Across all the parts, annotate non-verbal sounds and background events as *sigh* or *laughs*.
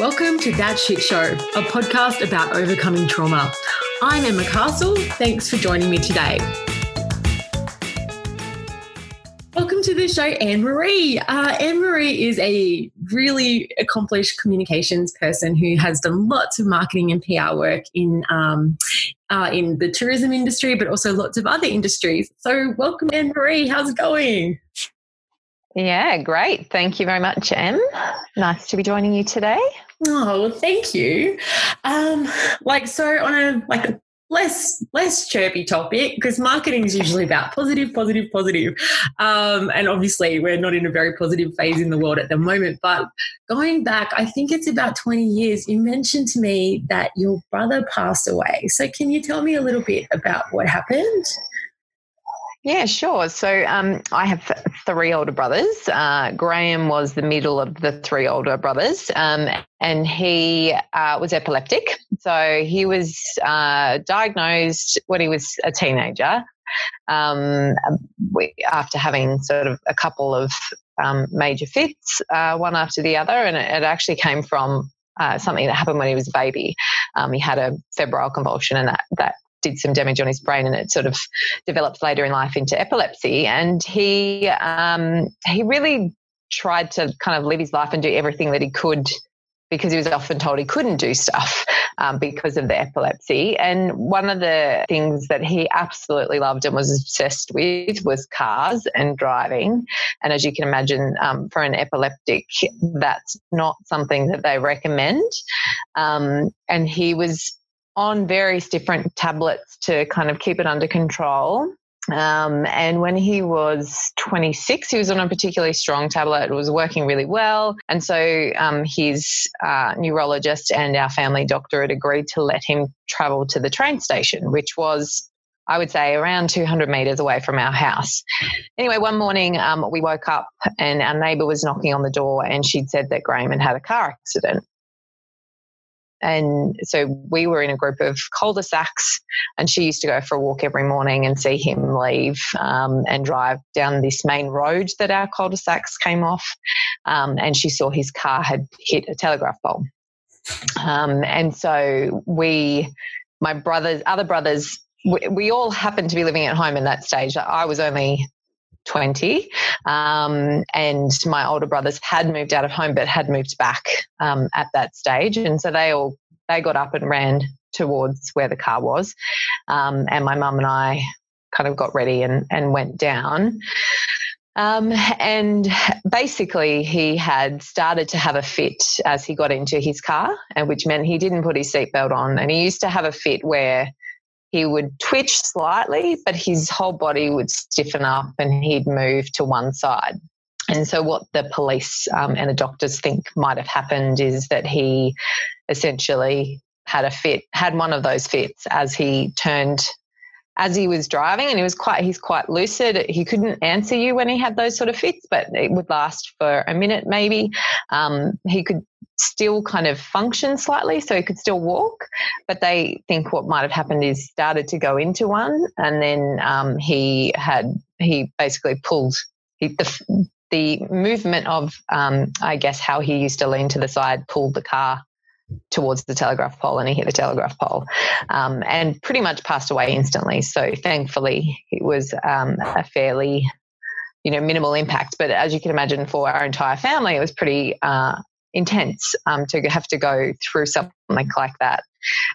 Welcome to That Shit Show, a podcast about overcoming trauma. I'm Emma Castle. Thanks for joining me today. Welcome to the show, Anne Marie. Uh, Anne Marie is a really accomplished communications person who has done lots of marketing and PR work in um, uh, in the tourism industry, but also lots of other industries. So, welcome, Anne Marie. How's it going? Yeah, great. Thank you very much, Em. Nice to be joining you today. Oh, well, thank you. Um, like so on a like a less less chirpy topic because marketing is usually about positive, positive, positive. Um, and obviously we're not in a very positive phase in the world at the moment. But going back, I think it's about 20 years, you mentioned to me that your brother passed away. So can you tell me a little bit about what happened? Yeah, sure. So um, I have three older brothers. Uh, Graham was the middle of the three older brothers, um, and he uh, was epileptic. So he was uh, diagnosed when he was a teenager um, after having sort of a couple of um, major fits, uh, one after the other, and it, it actually came from uh, something that happened when he was a baby. Um, he had a febrile convulsion, and that that did some damage on his brain and it sort of developed later in life into epilepsy. And he um, he really tried to kind of live his life and do everything that he could because he was often told he couldn't do stuff *laughs* um, because of the epilepsy. And one of the things that he absolutely loved and was obsessed with was cars and driving. And as you can imagine, um, for an epileptic, that's not something that they recommend. Um, and he was on various different tablets to kind of keep it under control. Um, and when he was 26, he was on a particularly strong tablet. It was working really well. And so um, his uh, neurologist and our family doctor had agreed to let him travel to the train station, which was I would say around 200 meters away from our house. Anyway, one morning um, we woke up and our neighbor was knocking on the door and she'd said that Graham had had a car accident. And so we were in a group of cul-de-sacs, and she used to go for a walk every morning and see him leave um, and drive down this main road that our cul-de-sacs came off. Um, and she saw his car had hit a telegraph pole. Um, and so we, my brothers, other brothers, we, we all happened to be living at home in that stage. I was only 20. Um, and my older brothers had moved out of home, but had moved back um, at that stage. And so they all, they got up and ran towards where the car was. Um, and my mum and I kind of got ready and, and went down. Um, and basically, he had started to have a fit as he got into his car, and which meant he didn't put his seatbelt on. And he used to have a fit where he would twitch slightly, but his whole body would stiffen up and he'd move to one side. And so, what the police um, and the doctors think might have happened is that he essentially had a fit, had one of those fits as he turned as he was driving and he was quite he's quite lucid. He couldn't answer you when he had those sort of fits but it would last for a minute maybe. Um, he could still kind of function slightly so he could still walk but they think what might have happened is started to go into one and then um, he had he basically pulled he, the, the movement of um, i guess how he used to lean to the side pulled the car towards the telegraph pole and he hit the telegraph pole um, and pretty much passed away instantly. So thankfully, it was um, a fairly you know minimal impact. But as you can imagine, for our entire family, it was pretty uh, intense um, to have to go through something like that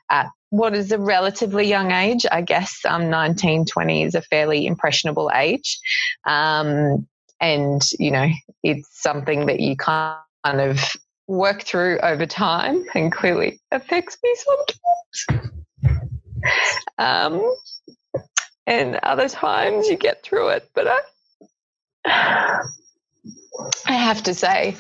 at what is a relatively young age. I guess um, 19, 20 is a fairly impressionable age. Um, and, you know, it's something that you kind of work through over time and clearly affects me sometimes. Um, and other times you get through it, but I, I have to say,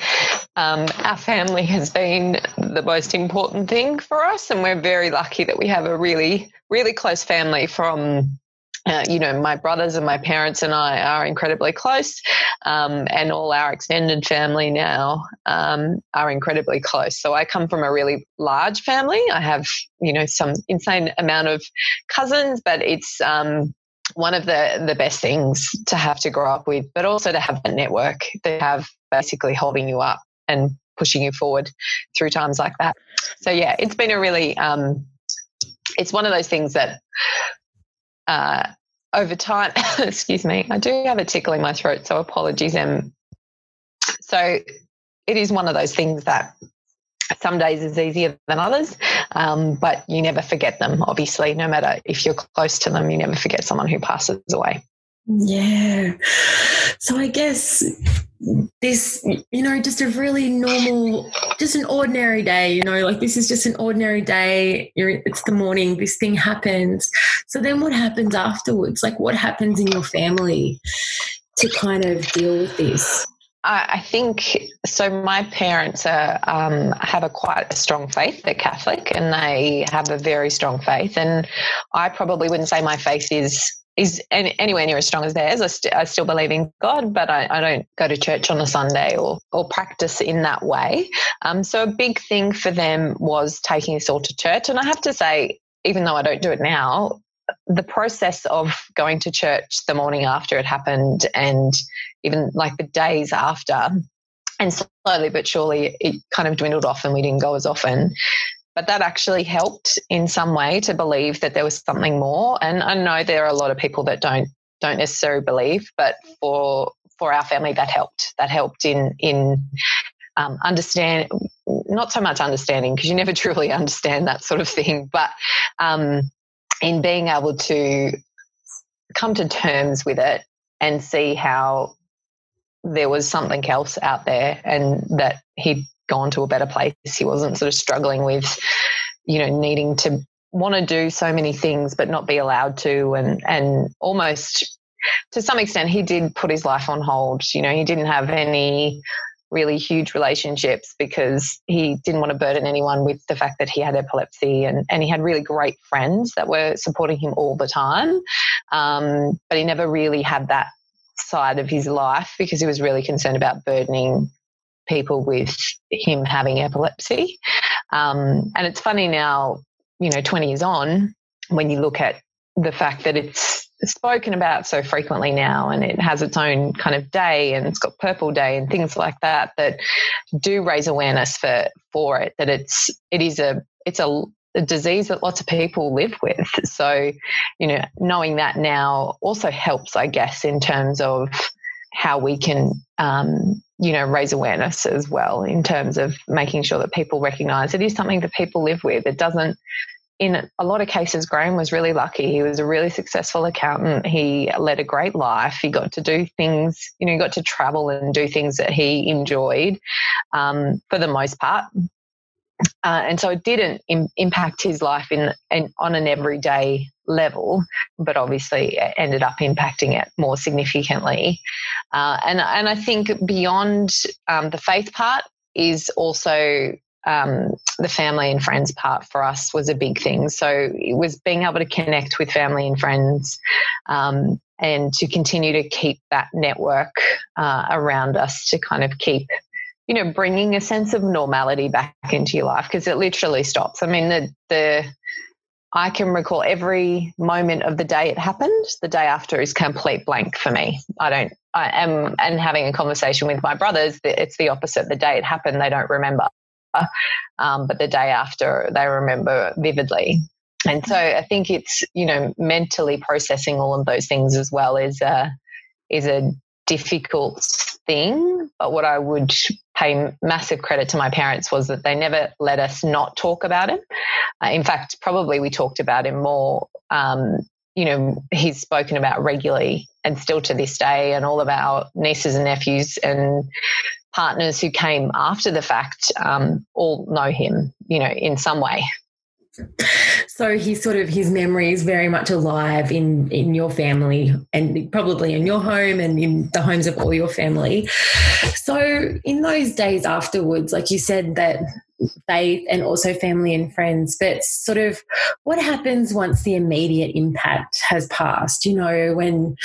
um, our family has been the most important thing for us, and we're very lucky that we have a really, really close family from uh, you know, my brothers and my parents and I are incredibly close, um, and all our extended family now um, are incredibly close. So I come from a really large family. I have, you know, some insane amount of cousins, but it's um, one of the the best things to have to grow up with, but also to have a network that have basically holding you up and pushing you forward through times like that. So yeah, it's been a really um, it's one of those things that uh, over time, *laughs* excuse me, I do have a tickle in my throat, so apologies. And so it is one of those things that some days is easier than others, um, but you never forget them, obviously. No matter if you're close to them, you never forget someone who passes away. Yeah. So I guess this, you know, just a really normal, just an ordinary day, you know, like this is just an ordinary day. You're, it's the morning, this thing happens. So then what happens afterwards? Like what happens in your family to kind of deal with this? I think so. My parents are, um, have a quite a strong faith. They're Catholic, and they have a very strong faith. And I probably wouldn't say my faith is is any, anywhere near as strong as theirs. I, st- I still believe in God, but I, I, don't go to church on a Sunday or, or practice in that way. Um, so a big thing for them was taking us all to church. And I have to say, even though I don't do it now, the process of going to church the morning after it happened and even like the days after, and slowly but surely it kind of dwindled off and we didn't go as often but that actually helped in some way to believe that there was something more. And I know there are a lot of people that don't don't necessarily believe, but for for our family that helped. That helped in in um, understand not so much understanding because you never *laughs* truly understand that sort of thing, but um, in being able to come to terms with it and see how there was something else out there and that he'd gone to a better place. He wasn't sort of struggling with, you know, needing to want to do so many things but not be allowed to and and almost to some extent he did put his life on hold. You know, he didn't have any really huge relationships because he didn't want to burden anyone with the fact that he had epilepsy and, and he had really great friends that were supporting him all the time. Um, but he never really had that side of his life because he was really concerned about burdening people with him having epilepsy. Um, and it's funny now, you know, 20 years on, when you look at the fact that it's spoken about so frequently now and it has its own kind of day and it's got purple day and things like that that do raise awareness for for it that it's it is a it's a, a disease that lots of people live with so you know knowing that now also helps i guess in terms of how we can um, you know raise awareness as well in terms of making sure that people recognize it is something that people live with. It doesn't in a lot of cases graham was really lucky. He was a really successful accountant. He led a great life. He got to do things you know he got to travel and do things that he enjoyed um, for the most part. Uh, and so it didn't Im- impact his life in, in, on an everyday level, but obviously ended up impacting it more significantly. Uh, and and I think beyond um, the faith part is also um, the family and friends part for us was a big thing. So it was being able to connect with family and friends. Um, and to continue to keep that network uh, around us to kind of keep you know, bringing a sense of normality back into your life because it literally stops. I mean, the the I can recall every moment of the day it happened. The day after is complete blank for me. I don't. I am and having a conversation with my brothers. It's the opposite. The day it happened, they don't remember, um, but the day after, they remember vividly. And so I think it's you know mentally processing all of those things as well is a is a difficult thing. But what I would pay massive credit to my parents was that they never let us not talk about him. Uh, in fact, probably we talked about him more. Um, you know, he's spoken about regularly and still to this day, and all of our nieces and nephews and partners who came after the fact um, all know him, you know, in some way. So he's sort of his memory is very much alive in in your family and probably in your home and in the homes of all your family. So in those days afterwards, like you said that faith and also family and friends, but sort of what happens once the immediate impact has passed, you know, when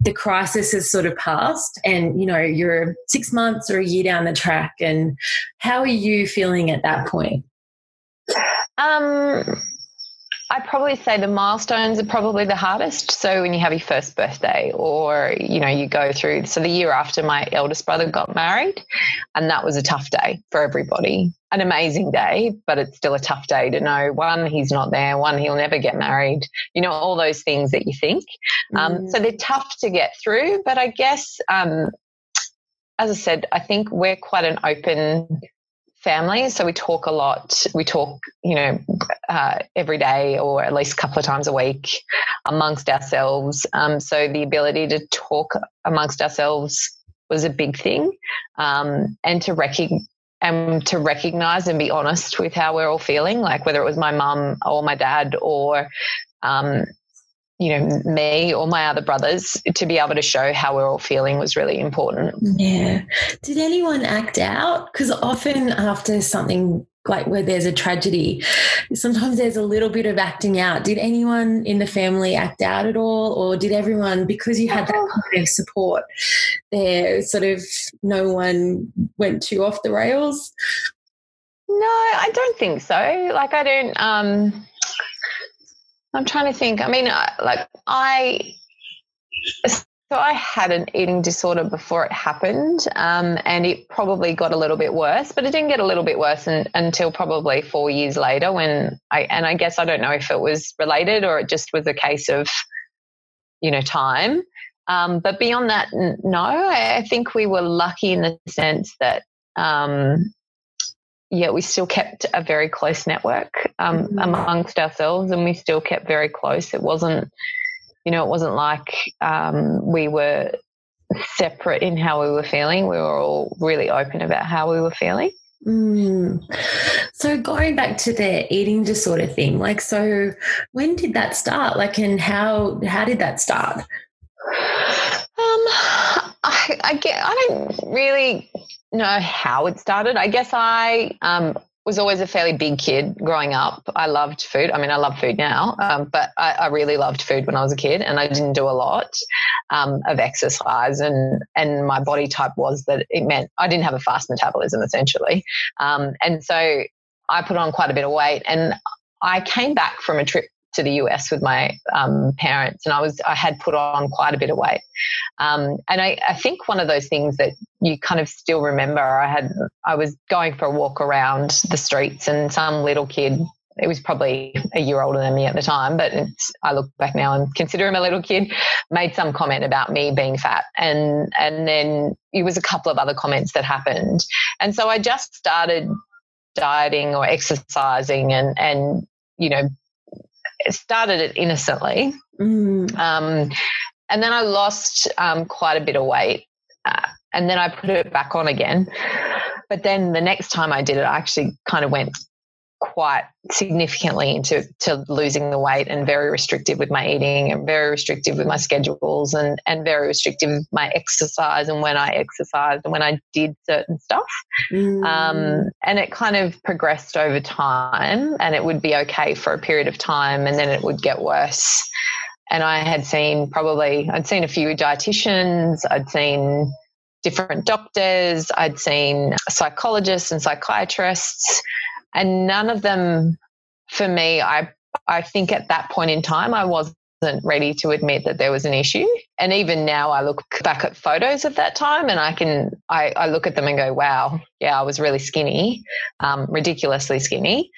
the crisis has sort of passed and, you know, you're six months or a year down the track and how are you feeling at that point? Um, I'd probably say the milestones are probably the hardest. So when you have your first birthday, or you know, you go through. So the year after my eldest brother got married, and that was a tough day for everybody. An amazing day, but it's still a tough day to know one, he's not there, one, he'll never get married. You know, all those things that you think. Um, mm. So they're tough to get through. But I guess, um, as I said, I think we're quite an open family. So we talk a lot. We talk, you know, uh, every day or at least a couple of times a week amongst ourselves. Um, so the ability to talk amongst ourselves was a big thing, um, and to recognize and to recognize and be honest with how we're all feeling, like whether it was my mum or my dad or um, you know, me or my other brothers to be able to show how we're all feeling was really important. Yeah. Did anyone act out? Because often after something like where there's a tragedy, sometimes there's a little bit of acting out. Did anyone in the family act out at all? Or did everyone, because you had that kind of support there, sort of no one went too off the rails? No, I don't think so. Like, I don't, um, I'm trying to think. I mean, like I, so I had an eating disorder before it happened, um, and it probably got a little bit worse. But it didn't get a little bit worse in, until probably four years later. When I and I guess I don't know if it was related or it just was a case of, you know, time. Um, but beyond that, no. I think we were lucky in the sense that um, yeah, we still kept a very close network um, mm-hmm. amongst ourselves, and we still kept very close. It wasn't, you know, it wasn't like um, we were separate in how we were feeling. We were all really open about how we were feeling. Mm. So going back to the eating disorder thing, like, so when did that start? Like, and how how did that start? Um, I, I get. I don't really know how it started. I guess I um, was always a fairly big kid growing up. I loved food. I mean, I love food now, um, but I, I, really loved food when I was a kid, and I didn't do a lot um, of exercise. and And my body type was that it meant I didn't have a fast metabolism, essentially. Um, and so I put on quite a bit of weight, and I came back from a trip to the US with my um, parents, and I was I had put on quite a bit of weight. Um, and I, I think one of those things that you kind of still remember, I had I was going for a walk around the streets, and some little kid. It was probably a year older than me at the time, but I look back now and consider him a little kid. Made some comment about me being fat, and and then it was a couple of other comments that happened, and so I just started dieting or exercising and and you know started it innocently. Mm. Um, and then I lost um, quite a bit of weight. Uh, and then I put it back on again. But then the next time I did it, I actually kind of went quite significantly into to losing the weight and very restrictive with my eating and very restrictive with my schedules and and very restrictive with my exercise and when I exercised and when I did certain stuff. Mm. Um, and it kind of progressed over time and it would be okay for a period of time and then it would get worse. And I had seen probably I'd seen a few dietitians, I'd seen different doctors, I'd seen psychologists and psychiatrists and none of them for me i i think at that point in time i wasn't ready to admit that there was an issue. And even now i look back at photos of that time and i can i, I look at them and go wow yeah i was really skinny um, ridiculously skinny.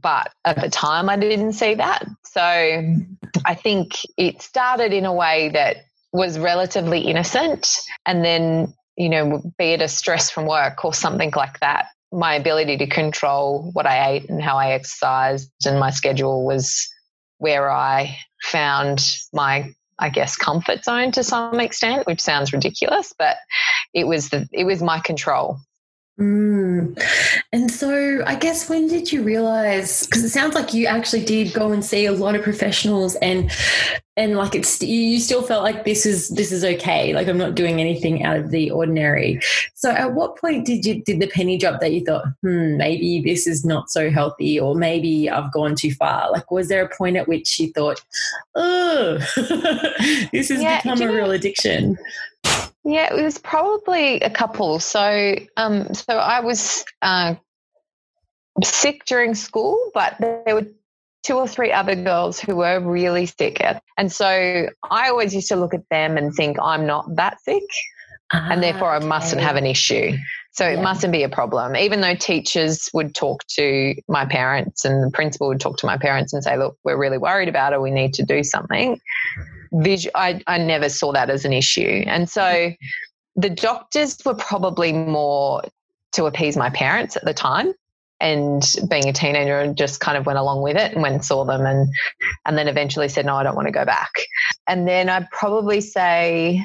But at the time i didn't see that. So i think it started in a way that was relatively innocent. And then you know be it a stress from work or something like that my ability to control what I ate and how I exercised and my schedule was where I found my I guess comfort zone to some extent, which sounds ridiculous, but it was the it was my control. Mm. And so, I guess when did you realize? Because it sounds like you actually did go and see a lot of professionals, and and like it's you still felt like this is this is okay. Like I'm not doing anything out of the ordinary. So, at what point did you did the penny drop that you thought, hmm, maybe this is not so healthy, or maybe I've gone too far? Like, was there a point at which you thought, oh, *laughs* this has yeah, become a real addiction? Yeah, it was probably a couple. So, um, so I was uh, sick during school, but there were two or three other girls who were really sick. And so I always used to look at them and think, I'm not that sick. Ah, and therefore, okay. I mustn't have an issue. So yeah. it mustn't be a problem. Even though teachers would talk to my parents and the principal would talk to my parents and say, look, we're really worried about it. We need to do something. I, I never saw that as an issue. And so the doctors were probably more to appease my parents at the time and being a teenager and just kind of went along with it and went and saw them and and then eventually said no I don't want to go back and then I'd probably say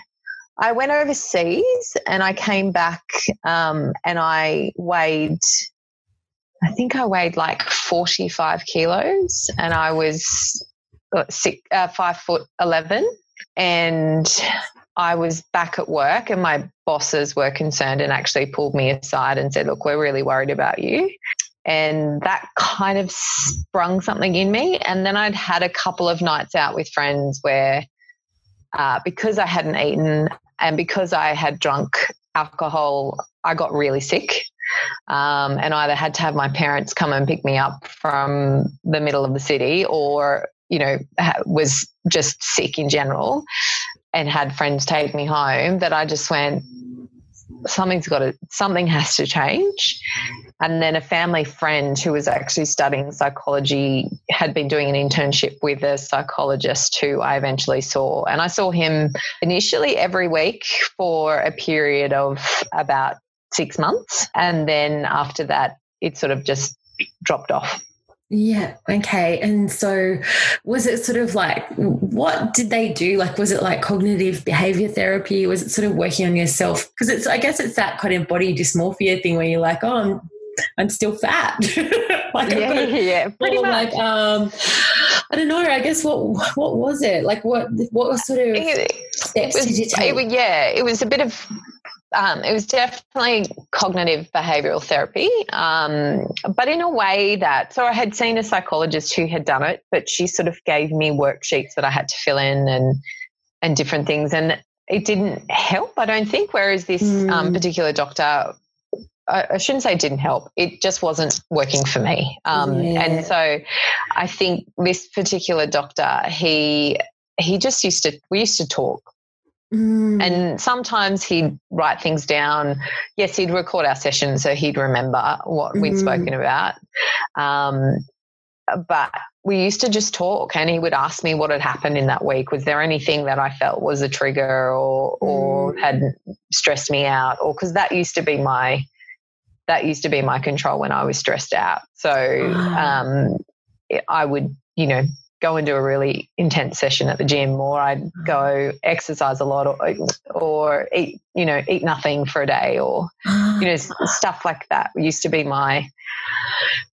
I went overseas and I came back um, and I weighed I think I weighed like 45 kilos and I was six, uh, five foot 11 and I was back at work and my bosses were concerned and actually pulled me aside and said, Look, we're really worried about you. And that kind of sprung something in me. And then I'd had a couple of nights out with friends where, uh, because I hadn't eaten and because I had drunk alcohol, I got really sick. Um, and either had to have my parents come and pick me up from the middle of the city or, you know, was just sick in general and had friends take me home that I just went, something's got to, something has to change. And then a family friend who was actually studying psychology had been doing an internship with a psychologist who I eventually saw. And I saw him initially every week for a period of about six months. And then after that, it sort of just dropped off. Yeah. Okay. And so was it sort of like, what did they do? Like, was it like cognitive behavior therapy? Was it sort of working on yourself? Because it's, I guess it's that kind of body dysmorphia thing where you're like, oh, I'm, I'm still fat. *laughs* like, yeah, yeah, pretty much. Like, um, I don't know. I guess what what was it like? What what was sort of steps was, did you take? It, yeah, it was a bit of um, it was definitely cognitive behavioral therapy, um, but in a way that, so I had seen a psychologist who had done it, but she sort of gave me worksheets that I had to fill in and, and different things. And it didn't help, I don't think. Whereas this mm. um, hmm. particular doctor, I, I, shouldn't say didn't help, it just wasn't working for me. Um, yeah. And so I think this particular doctor, he, he just used to, we used to talk Mm. And sometimes he'd write things down. Yes, he'd record our sessions so he'd remember what mm. we'd spoken about. Um, but we used to just talk and he would ask me what had happened in that week. Was there anything that I felt was a trigger or, or mm. had stressed me out? Or because that used to be my that used to be my control when I was stressed out. So *gasps* um, I would, you know, go into a really intense session at the gym or I'd mm. go exercise a lot or, or eat, you know, eat nothing for a day or, you know, *gasps* stuff like that used to be my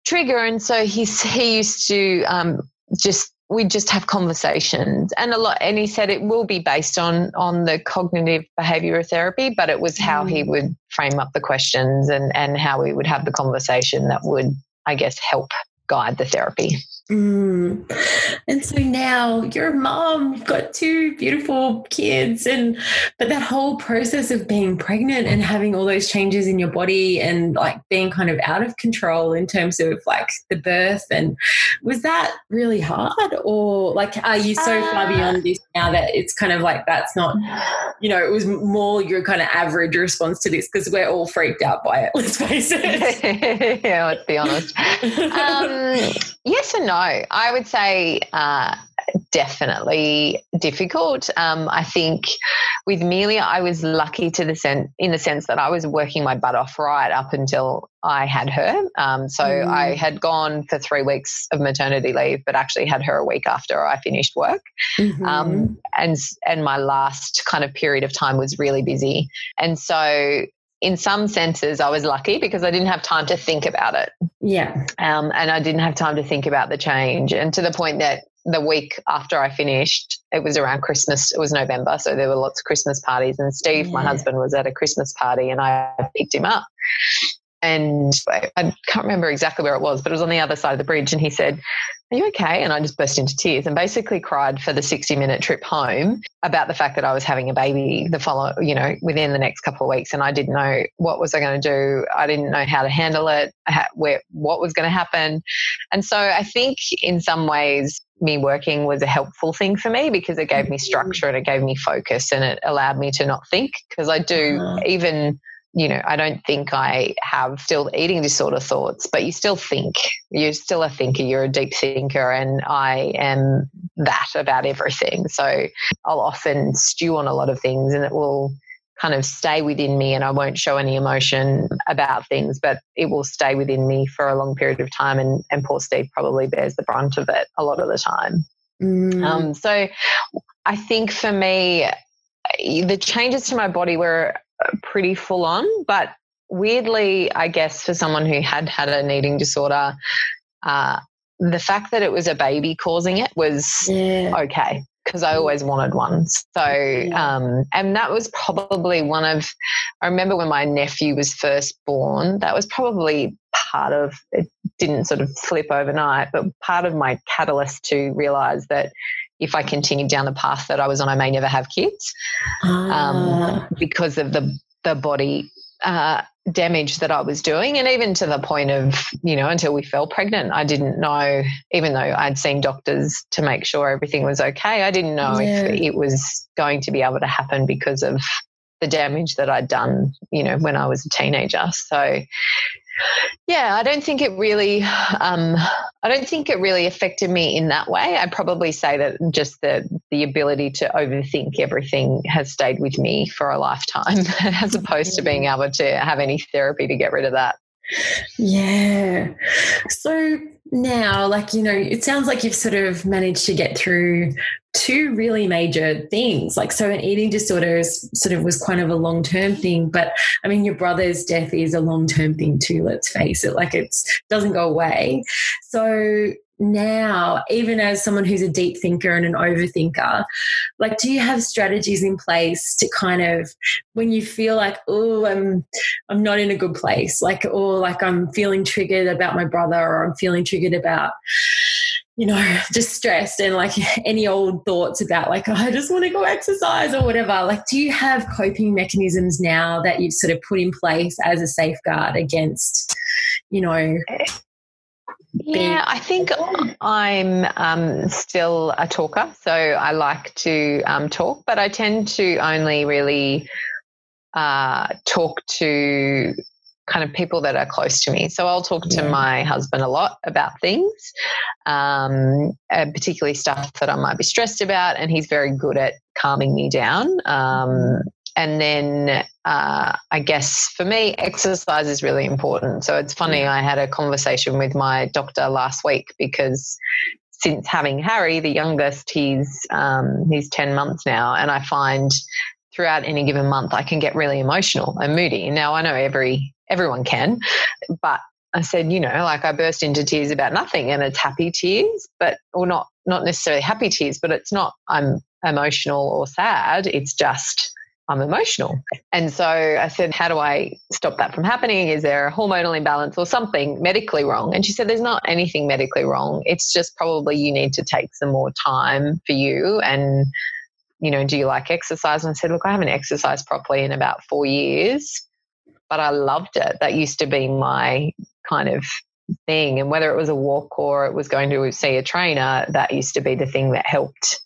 trigger. And so he's, he used to um, just, we just have conversations and a lot, and he said it will be based on, on the cognitive behavioral therapy, but it was how he mm. would frame up the questions and, and how we would have the conversation that would, I guess, help guide the therapy. Mm. And so now you're a mom, you've got two beautiful kids, and but that whole process of being pregnant and having all those changes in your body and like being kind of out of control in terms of like the birth and was that really hard or like are you so uh, far beyond this now that it's kind of like that's not *sighs* you know it was more your kind of average response to this because we're all freaked out by it *laughs* let's face it. *laughs* Yeah let's be honest. *laughs* Um, yes and no no, I would say uh, definitely difficult. Um, I think with Amelia, I was lucky to the sense in the sense that I was working my butt off right up until I had her. Um, so mm. I had gone for three weeks of maternity leave, but actually had her a week after I finished work. Mm-hmm. Um, and and my last kind of period of time was really busy, and so in some senses, I was lucky because I didn't have time to think about it. Yeah. Um, and I didn't have time to think about the change. And to the point that the week after I finished, it was around Christmas, it was November. So there were lots of Christmas parties. And Steve, yeah. my husband, was at a Christmas party and I picked him up. and I, I can't remember exactly where it was, but it was on the other side of the bridge. And he said, are you okay? And I just burst into tears and basically cried for the 60 minute trip home about the fact that I was having a baby the follow, you know, within the next couple of weeks. And I didn't know what was I going to do. I didn't know how to handle it, where, what was going to happen. And so I think in some ways, me working was a helpful thing for me because it gave me mm-hmm. structure and it gave me focus and it allowed me to not think because I do uh-huh. even you know, I don't think I have still eating disorder thoughts, but you still think. You're still a thinker. You're a deep thinker. And I am that about everything. So I'll often stew on a lot of things and it will kind of stay within me and I won't show any emotion about things, but it will stay within me for a long period of time. And, and poor Steve probably bears the brunt of it a lot of the time. Mm. Um, so I think for me, the changes to my body were pretty full on. But weirdly, I guess for someone who had had an eating disorder, uh, the fact that it was a baby causing it was yeah. okay because I always wanted one. So, um, and that was probably one of, I remember when my nephew was first born, that was probably part of, it didn't sort of flip overnight, but part of my catalyst to realize that if I continued down the path that I was on, I may never have kids um, ah. because of the the body uh, damage that I was doing, and even to the point of you know until we fell pregnant, I didn't know. Even though I'd seen doctors to make sure everything was okay, I didn't know yeah. if it was going to be able to happen because of the damage that I'd done, you know, when I was a teenager. So yeah, I don't think it really. Um, I don't think it really affected me in that way. I'd probably say that just the the ability to overthink everything has stayed with me for a lifetime, *laughs* as opposed to being able to have any therapy to get rid of that. Yeah. So now, like, you know, it sounds like you've sort of managed to get through two really major things. Like, so an eating disorder is sort of was kind of a long term thing, but I mean, your brother's death is a long term thing too, let's face it. Like, it doesn't go away. So now, even as someone who's a deep thinker and an overthinker, like, do you have strategies in place to kind of, when you feel like, oh, I'm, I'm not in a good place, like, or like I'm feeling triggered about my brother, or I'm feeling triggered about, you know, *laughs* just stressed and like *laughs* any old thoughts about like, oh, I just want to go exercise or whatever. Like, do you have coping mechanisms now that you've sort of put in place as a safeguard against, you know, yeah, I think I'm um, still a talker, so I like to um, talk, but I tend to only really uh, talk to kind of people that are close to me. So I'll talk to my husband a lot about things, um, particularly stuff that I might be stressed about, and he's very good at calming me down. Um, and then uh, I guess for me, exercise is really important. So it's funny, I had a conversation with my doctor last week because since having Harry, the youngest, he's um, he's ten months now, and I find throughout any given month I can get really emotional and moody. Now I know every everyone can, but I said, you know, like I burst into tears about nothing, and it's happy tears, but or not not necessarily happy tears, but it's not I'm emotional or sad. It's just I'm emotional. And so I said, How do I stop that from happening? Is there a hormonal imbalance or something medically wrong? And she said, There's not anything medically wrong. It's just probably you need to take some more time for you. And, you know, do you like exercise? And I said, Look, I haven't exercised properly in about four years, but I loved it. That used to be my kind of thing. And whether it was a walk or it was going to see a trainer, that used to be the thing that helped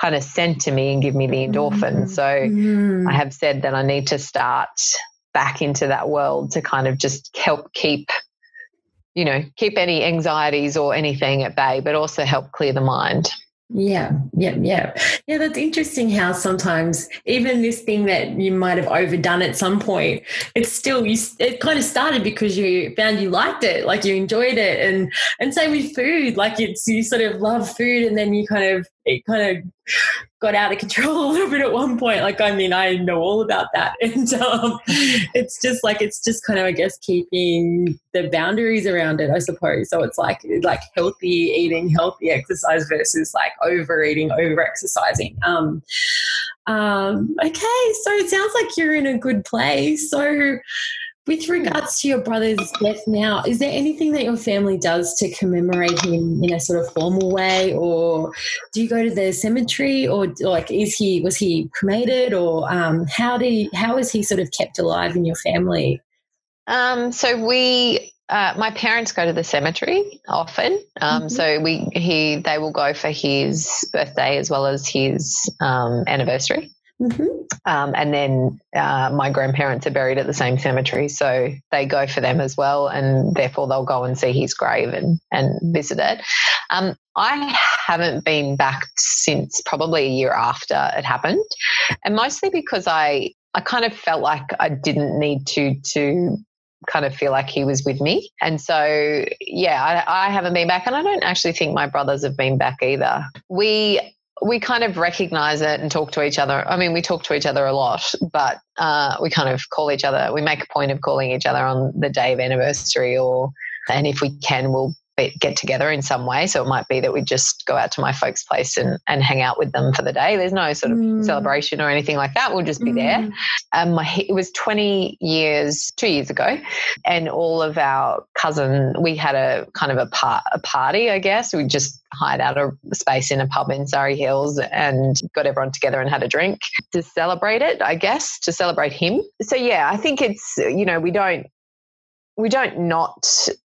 kind of send to me and give me the endorphin. Mm. So mm. I have said that I need to start back into that world to kind of just help keep you know keep any anxieties or anything at bay but also help clear the mind yeah, yeah, yeah. Yeah, that's interesting how sometimes even this thing that you might have overdone at some point, it's still you it kind of started because you found you liked it, like you enjoyed it and and same with food, like it's you sort of love food and then you kind of it kind of got out of control *laughs* a little bit at one point. Like, I mean, I know all about that. *laughs* And um, it's just like, it's just kind of, I guess, keeping the boundaries around it, I suppose. So it's like, like healthy eating, healthy exercise versus like overeating, over exercising. Um, um, okay. So it sounds like you're in a good place. So, With regards to your brother's death now, is there anything that your family does to commemorate him in a sort of formal way, or do you go to the cemetery, or like is he was he cremated, or um, how do you, how is he sort of kept alive in your family? Um, so we uh, my parents go to the cemetery often, um, mm-hmm. so we he they will go for his birthday as well as his um, anniversary. Mm-hmm. Um, and then uh, my grandparents are buried at the same cemetery, so they go for them as well, and therefore they'll go and see his grave and, and visit it. Um, I haven't been back since probably a year after it happened, and mostly because I I kind of felt like I didn't need to to kind of feel like he was with me. And so, yeah, I, I, haven't been back, and I don't actually think my brothers have been back either. We we kind of recognize it and talk to each other. I mean, we talk to each other a lot, but uh, we kind of call each other. We make a point of calling each other on the day of anniversary, or and if we can, we'll get together in some way. So it might be that we just go out to my folks' place and, and hang out with them for the day. There's no sort of mm. celebration or anything like that. We'll just be mm. there. Um, my, it was 20 years, two years ago, and all of our cousin, we had a kind of a, par- a party, I guess. We just hired out a space in a pub in Surry Hills and got everyone together and had a drink to celebrate it, I guess, to celebrate him. So yeah, I think it's, you know, we don't we don't not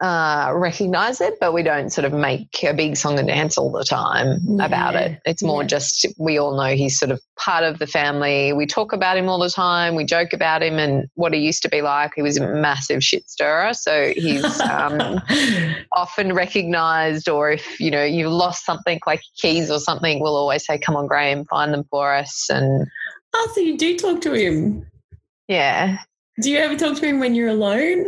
uh, recognize it, but we don't sort of make a big song and dance all the time yeah. about it. It's more yeah. just we all know he's sort of part of the family. We talk about him all the time. We joke about him and what he used to be like. He was a massive shit stirrer, so he's um, *laughs* often recognised. Or if you know you've lost something like keys or something, we'll always say, "Come on, Graham, find them for us." And oh, so you do talk to him? Yeah. Do you ever talk to him when you're alone?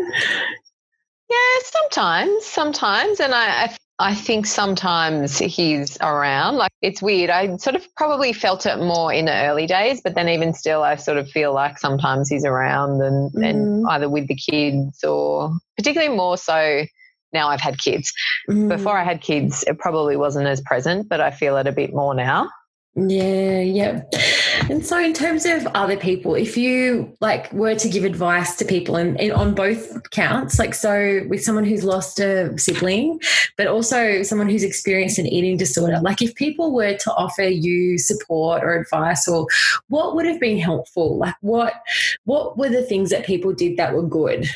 Yeah, sometimes, sometimes, and I, I, I think sometimes he's around. Like it's weird. I sort of probably felt it more in the early days, but then even still, I sort of feel like sometimes he's around and, mm. and either with the kids or particularly more so now I've had kids. Mm. Before I had kids, it probably wasn't as present, but I feel it a bit more now. Yeah, yeah. And so, in terms of other people, if you like were to give advice to people and, and, on both counts, like so with someone who's lost a sibling, but also someone who's experienced an eating disorder, like if people were to offer you support or advice, or what would have been helpful? Like what what were the things that people did that were good?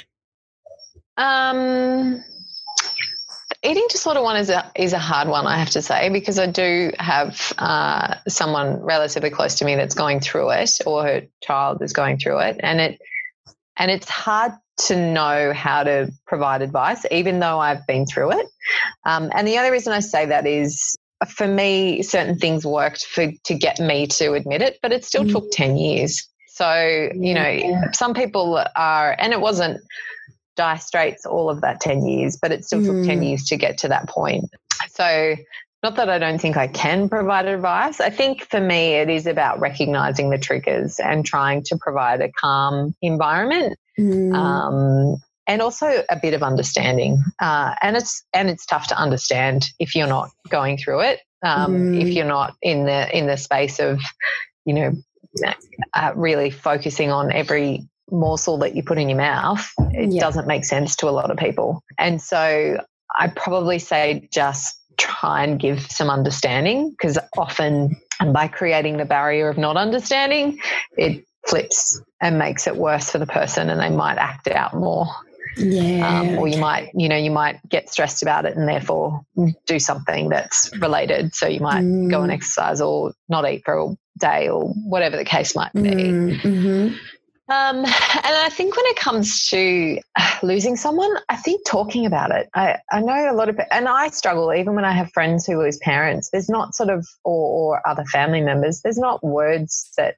Um eating disorder one is a is a hard one, I have to say, because I do have uh, someone relatively close to me that's going through it, or her child is going through it, and it and it's hard to know how to provide advice, even though I've been through it. Um, and the only reason I say that is for me, certain things worked for to get me to admit it, but it still mm. took ten years. So you know, some people are, and it wasn't dire straits all of that 10 years, but it still mm. took 10 hmm. years to get to that point. So, not that I don't think I can provide advice. I think for me, it is about recognizing the triggers and trying to provide a calm environment. Mm. Um, and also a bit of understanding, uh, and it's and it's tough to understand if you're not going through it, um, mm. if you're not in the in the space of, you know, uh, really focusing on every morsel that you put in your mouth, it yeah. doesn't make sense to a lot of people. And so I probably say just try and give some understanding because often by creating the barrier of not understanding, it flips and makes it worse for the person and they might act out more. Yeah. Um, or you might, you know, you might get stressed about it and therefore do something that's related. So you might mm. go and mm. exercise or not eat for a day or whatever the case might be. Mm, mm-hmm. Um, and I think when it comes to losing someone, I think talking about it. I, I know a lot of, and I struggle even when I have friends who lose parents. There's not sort of, or, or other family members, there's not words that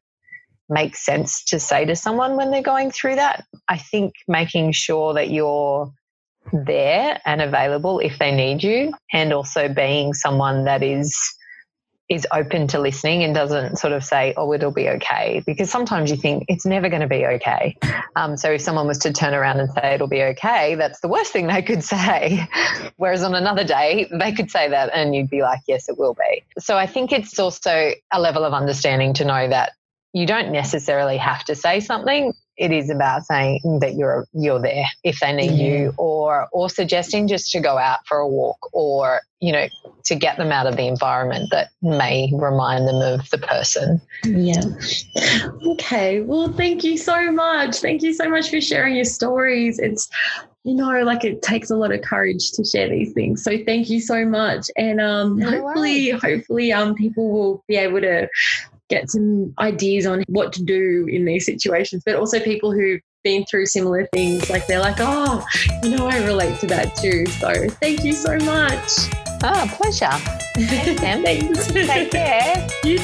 make sense to say to someone when they're going through that. I think making sure that you're there and available if they need you, and also being someone that is is open to listening and doesn't sort of say, oh, it'll be okay. Because sometimes you think it's never going to be okay. Um, so if someone was to turn around and say it'll be okay, that's the worst thing they could *laughs* say. Whereas on another day, they could say that and you'd be like, yes, it will be. So I think it's also a level of understanding to know that you don't necessarily have to say something. It is about saying that you're you're there if they need yeah. you or or suggesting just to go out for a walk or you know to get them out of the environment that may remind them of the person yeah okay well thank you so much thank you so much for sharing your stories it's you know, like it takes a lot of courage to share these things. So thank you so much. And um, no hopefully, worries. hopefully, um, people will be able to get some ideas on what to do in these situations, but also people who've been through similar things, like they're like, oh, you know, I relate to that too. So thank you so much. Oh, pleasure. Thanks, *laughs* Thanks. Take care. You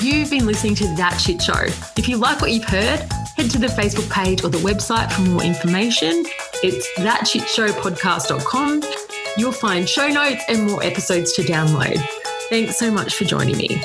You've been listening to That Shit Show. If you like what you've heard, head to the Facebook page or the website for more information. It's thatshitshowpodcast.com. You'll find show notes and more episodes to download. Thanks so much for joining me.